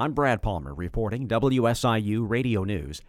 I'm Brad Palmer reporting WSIU Radio News.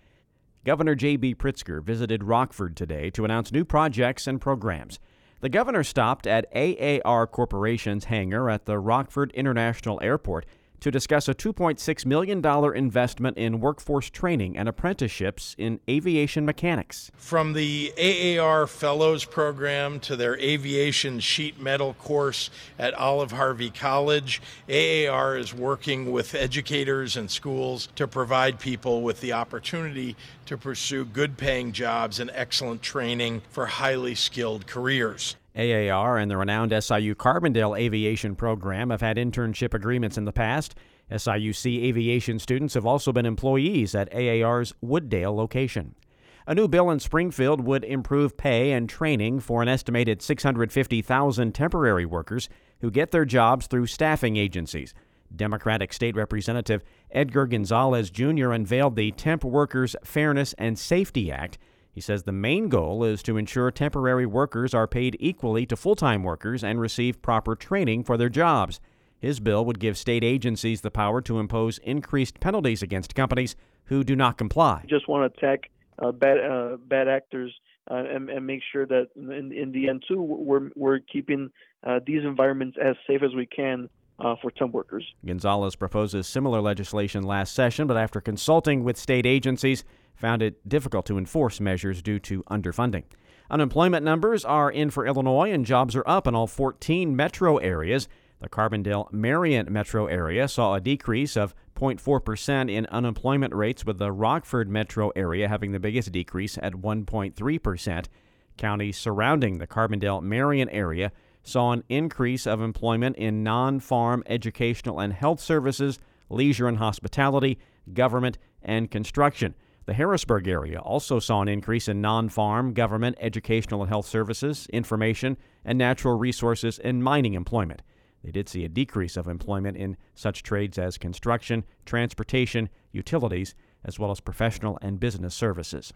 Governor J.B. Pritzker visited Rockford today to announce new projects and programs. The governor stopped at AAR Corporation's hangar at the Rockford International Airport to discuss a $2.6 million investment in workforce training and apprenticeships in aviation mechanics. From the AAR Fellows Program to their aviation sheet metal course at Olive Harvey College, AAR is working with educators and schools to provide people with the opportunity to pursue good paying jobs and excellent training for highly skilled careers. AAR and the renowned SIU Carbondale Aviation Program have had internship agreements in the past. SIUC aviation students have also been employees at AAR's Wood Dale location. A new bill in Springfield would improve pay and training for an estimated 650,000 temporary workers who get their jobs through staffing agencies. Democratic State Representative Edgar Gonzalez Jr. unveiled the Temp Workers Fairness and Safety Act he says the main goal is to ensure temporary workers are paid equally to full time workers and receive proper training for their jobs. His bill would give state agencies the power to impose increased penalties against companies who do not comply. Just want to attack uh, bad uh, bad actors uh, and, and, make sure that in, in, the end too we're we're keeping uh, these environments as safe as we can uh, for temp workers. Gonzalez proposes similar legislation last session, but after consulting with state agencies, found it difficult to enforce measures due to underfunding. Unemployment numbers are in for Illinois, and jobs are up in all 14 metro areas. The Carbondale Marion metro area saw a decrease of 0.4% in unemployment rates, with the Rockford metro area having the biggest decrease at 1.3%. Counties surrounding the Carbondale Marion area saw an increase of employment in non farm educational and health services, leisure and hospitality, government, and construction. The Harrisburg area also saw an increase in non farm, government, educational and health services, information, and natural resources and mining employment. They did see a decrease of employment in such trades as construction, transportation, utilities, as well as professional and business services.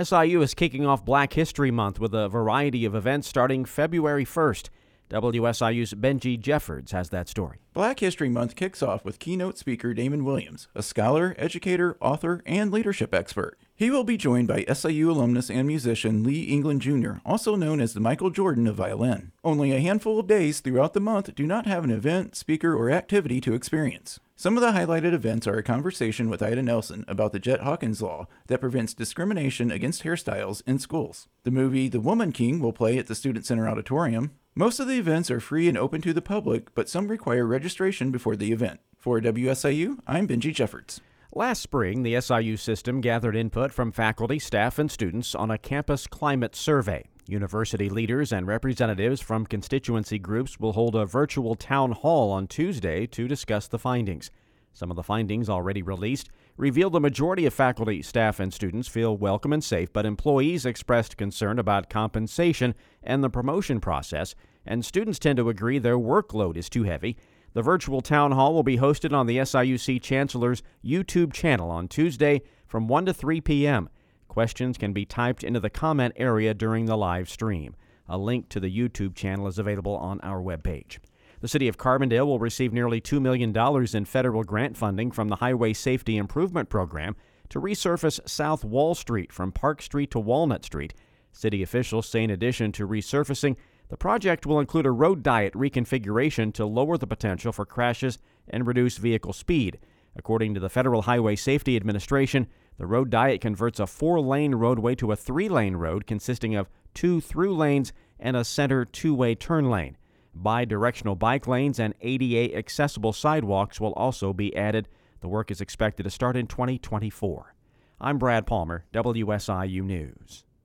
SIU is kicking off Black History Month with a variety of events starting February 1st. WSIU's Benji Jeffords has that story. Black History Month kicks off with keynote speaker Damon Williams, a scholar, educator, author, and leadership expert. He will be joined by SIU alumnus and musician Lee England Jr., also known as the Michael Jordan of violin. Only a handful of days throughout the month do not have an event, speaker, or activity to experience. Some of the highlighted events are a conversation with Ida Nelson about the Jett Hawkins law that prevents discrimination against hairstyles in schools. The movie The Woman King will play at the Student Center Auditorium. Most of the events are free and open to the public, but some require registration before the event. For WSIU, I'm Benji Jeffords. Last spring, the SIU system gathered input from faculty, staff, and students on a campus climate survey. University leaders and representatives from constituency groups will hold a virtual town hall on Tuesday to discuss the findings. Some of the findings already released revealed the majority of faculty, staff, and students feel welcome and safe, but employees expressed concern about compensation and the promotion process, and students tend to agree their workload is too heavy. The virtual town hall will be hosted on the SIUC Chancellor's YouTube channel on Tuesday from 1 to 3 p.m. Questions can be typed into the comment area during the live stream. A link to the YouTube channel is available on our webpage. The city of Carbondale will receive nearly $2 million in federal grant funding from the Highway Safety Improvement Program to resurface South Wall Street from Park Street to Walnut Street. City officials say, in addition to resurfacing, the project will include a road diet reconfiguration to lower the potential for crashes and reduce vehicle speed. According to the Federal Highway Safety Administration, the road diet converts a four lane roadway to a three lane road consisting of two through lanes and a center two way turn lane. Bi directional bike lanes and ADA accessible sidewalks will also be added. The work is expected to start in 2024. I'm Brad Palmer, WSIU News.